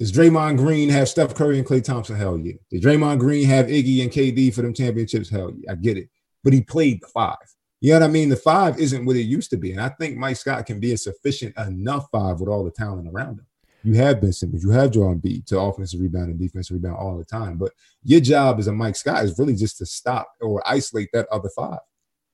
Does Draymond Green have Steph Curry and Klay Thompson? Hell yeah. Does Draymond Green have Iggy and KD for them championships? Hell yeah. I get it but he played the five. You know what I mean? The five isn't what it used to be. And I think Mike Scott can be a sufficient enough five with all the talent around him. You have Ben Simmons, you have Joel Embiid to offensive rebound and defensive rebound all the time. But your job as a Mike Scott is really just to stop or isolate that other five.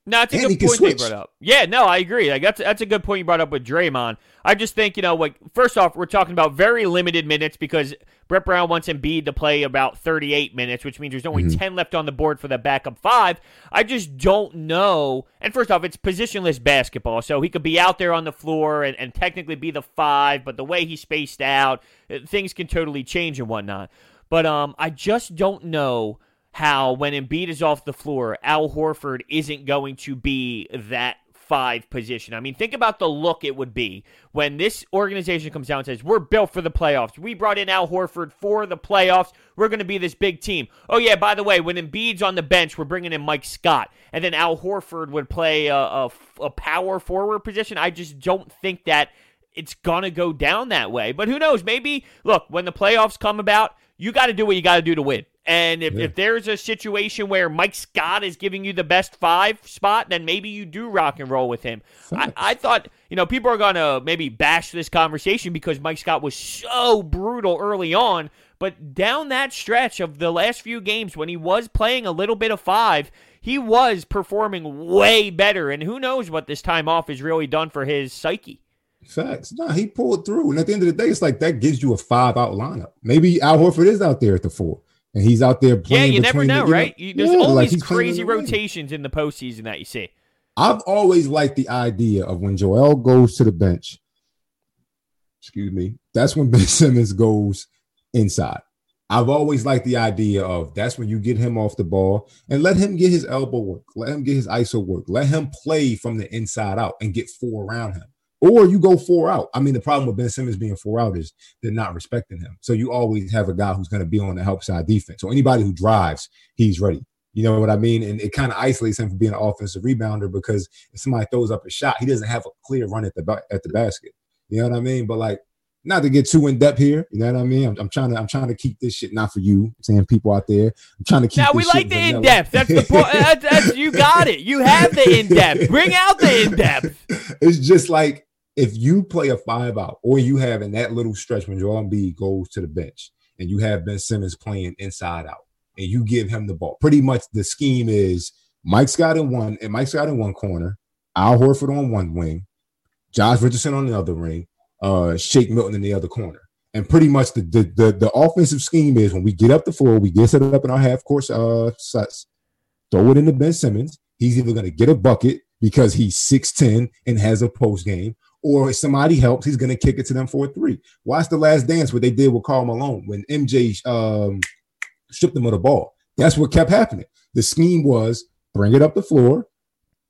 No, that's a and good point you brought up. Yeah, no, I agree. Like that's that's a good point you brought up with Draymond. I just think you know, like first off, we're talking about very limited minutes because Brett Brown wants Embiid to play about 38 minutes, which means there's only mm-hmm. 10 left on the board for the backup five. I just don't know. And first off, it's positionless basketball, so he could be out there on the floor and, and technically be the five, but the way he's spaced out, uh, things can totally change and whatnot. But um, I just don't know how when Embiid is off the floor, Al Horford isn't going to be that five position. I mean, think about the look it would be when this organization comes out and says, We're built for the playoffs. We brought in Al Horford for the playoffs. We're going to be this big team. Oh, yeah, by the way, when Embiid's on the bench, we're bringing in Mike Scott. And then Al Horford would play a, a, a power forward position. I just don't think that it's going to go down that way. But who knows? Maybe, look, when the playoffs come about, you got to do what you got to do to win. And if, yeah. if there's a situation where Mike Scott is giving you the best five spot, then maybe you do rock and roll with him. I, I, thought, you know, people are going to maybe bash this conversation because Mike Scott was so brutal early on. But down that stretch of the last few games when he was playing a little bit of five, he was performing way better. And who knows what this time off has really done for his psyche. Facts. No, he pulled through. And at the end of the day, it's like that gives you a five out lineup. Maybe Al Horford is out there at the four and he's out there playing. Yeah, you never know, the, you right? Know, There's yeah, always like crazy rotations in the postseason that you see. I've always liked the idea of when Joel goes to the bench. Excuse me. That's when [laughs] Ben Simmons goes inside. I've always liked the idea of that's when you get him off the ball and let him get his elbow work, let him get his ISO work, let him play from the inside out and get four around him or you go four out. I mean, the problem with Ben Simmons being four out is they're not respecting him. So you always have a guy who's going to be on the help side defense. So anybody who drives, he's ready. You know what I mean? And it kind of isolates him from being an offensive rebounder because if somebody throws up a shot, he doesn't have a clear run at the at the basket. You know what I mean? But like, not to get too in depth here. You know what I mean? I'm, I'm, trying to I'm trying to keep this shit not for you. Saying people out there. I'm trying to keep. This. Now we like the in depth. That's the point. that's, that's, you got it. You have the in depth. Bring out the in depth. [laughs] It's just like if you play a five out, or you have in that little stretch when Joel Embiid goes to the bench, and you have Ben Simmons playing inside out, and you give him the ball, pretty much the scheme is Mike Scott in one, and Mike Scott in one corner, Al Horford on one wing, Josh Richardson on the other ring, uh, Shake Milton in the other corner. And pretty much the, the the the offensive scheme is when we get up the floor, we get set up in our half course uh sets, throw it into Ben Simmons. He's either gonna get a bucket because he's 6'10 and has a post game, or if somebody helps, he's gonna kick it to them for a three. Watch the last dance what they did with Karl Malone when MJ um stripped him of the ball. That's what kept happening. The scheme was bring it up the floor,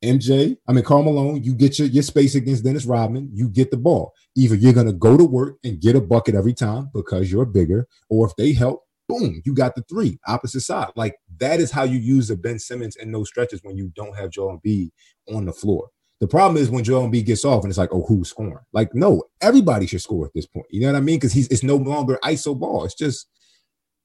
MJ, I mean Karl Malone, you get your, your space against Dennis Rodman, you get the ball. Either you're gonna go to work and get a bucket every time because you're bigger, or if they help, boom, you got the three, opposite side. Like that is how you use the Ben Simmons in those stretches when you don't have Joel Embiid on the floor. The problem is when Joel Embiid gets off and it's like, oh, who's scoring? Like, no, everybody should score at this point. You know what I mean? Because he's it's no longer ISO ball. It's just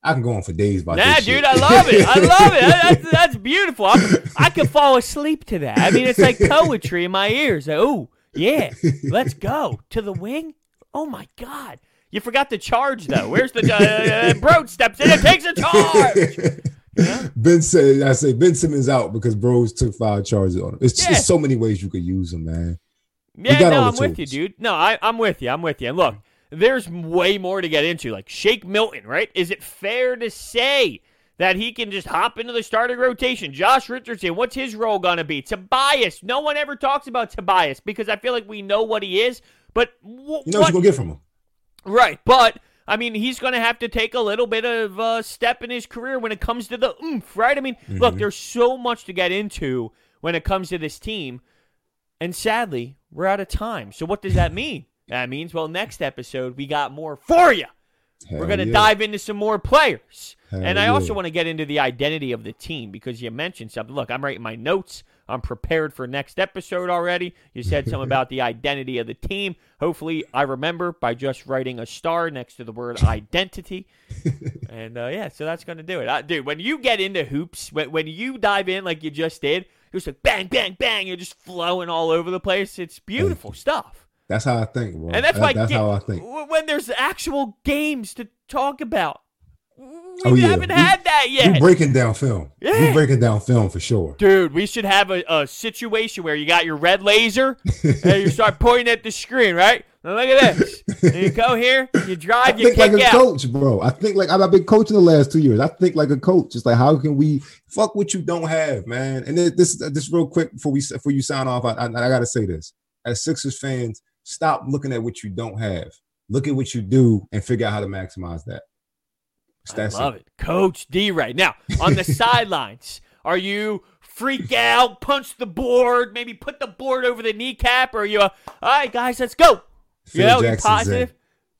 I can go on for days about nah, dude, shit. I love it. I love it. [laughs] That's, that's beautiful. I'm, I could fall asleep to that. I mean, it's like poetry in my ears. Like, oh, yeah, let's go to the wing. Oh my God, you forgot the charge though. Where's the uh, Broad steps in and takes a charge? [laughs] Yeah. [laughs] Ben said, I say Ben Simmons out because Bros took five charges on him. It's Yeah. just so many ways you could use him, man. Yeah, got no, I'm the with you, dude. No, I, I'm with you. I'm with you. And look, there's way more to get into. Like Shake Milton, right? Is it fair to say that he can just hop into the starting rotation? Josh Richardson, what's his role gonna be? Tobias, no one ever talks about Tobias because I feel like we know what he is. But wh- You know what, what? you're gonna get from him. Right, but I mean, he's going to have to take a little bit of a step in his career when it comes to the oomph, right? I mean, look, mm-hmm. there's so much to get into when it comes to this team, and sadly, we're out of time. So what does that mean? that means, well, next episode we got more for you. Hell We're going to yeah. dive into some more players. Hell and I also want to get into the identity of the team because you mentioned something. Look, I'm writing my notes. I'm prepared for next episode already. You said something [laughs] about the identity of the team. Hopefully, I remember by just writing a star next to the word [laughs] identity. and uh, yeah, so that's going to do it. Uh, dude, when you get into hoops, when, when you dive in like you just did, you're just like bang, bang, bang. You're just flowing all over the place. It's beautiful stuff. That's how I think, bro. And that's That- why that's ga- how I think. when there's actual games to talk about, we Oh, yeah. haven't We- had that yet. We yet. breaking down film. Yeah. We breaking down film for sure. Dude, we should have a, a situation where you got your red laser [laughs] and you start pointing at the screen, right? Now look at this. And you go here, you [laughs] I drive, you think like a out. coach, bro. I think like I've been coaching the last two years. I think like a coach. It's like how can we fuck what you don't have, man? And this this real quick before we before you sign off, I, I, I gotta say this. As Sixers fans, stop looking at what you don't have. Look at what you do and figure out how to maximize that. It's I love simple. it. Coach D right now on the [laughs] sidelines. Are you freak out, punch the board, maybe put the board over the kneecap, or are you, uh, all right, guys, let's go? You Phil know, Jackson's positive? in.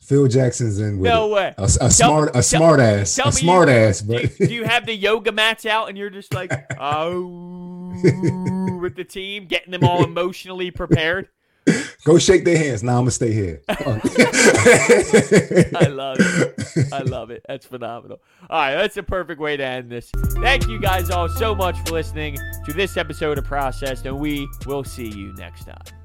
Phil Jackson's in with No it. way. A, a smart, a tell- smart ass, tell a smart you- ass, Do but you, do you have the yoga mats out and you're just like, [laughs] oh, with the team, getting them all emotionally prepared? Go shake their hands. Now I'm gonna stay here. [laughs] I love it. I love it. That's phenomenal. All right, that's a perfect way to end this. Thank you guys all so much for listening to this episode of Processed, and we will see you next time.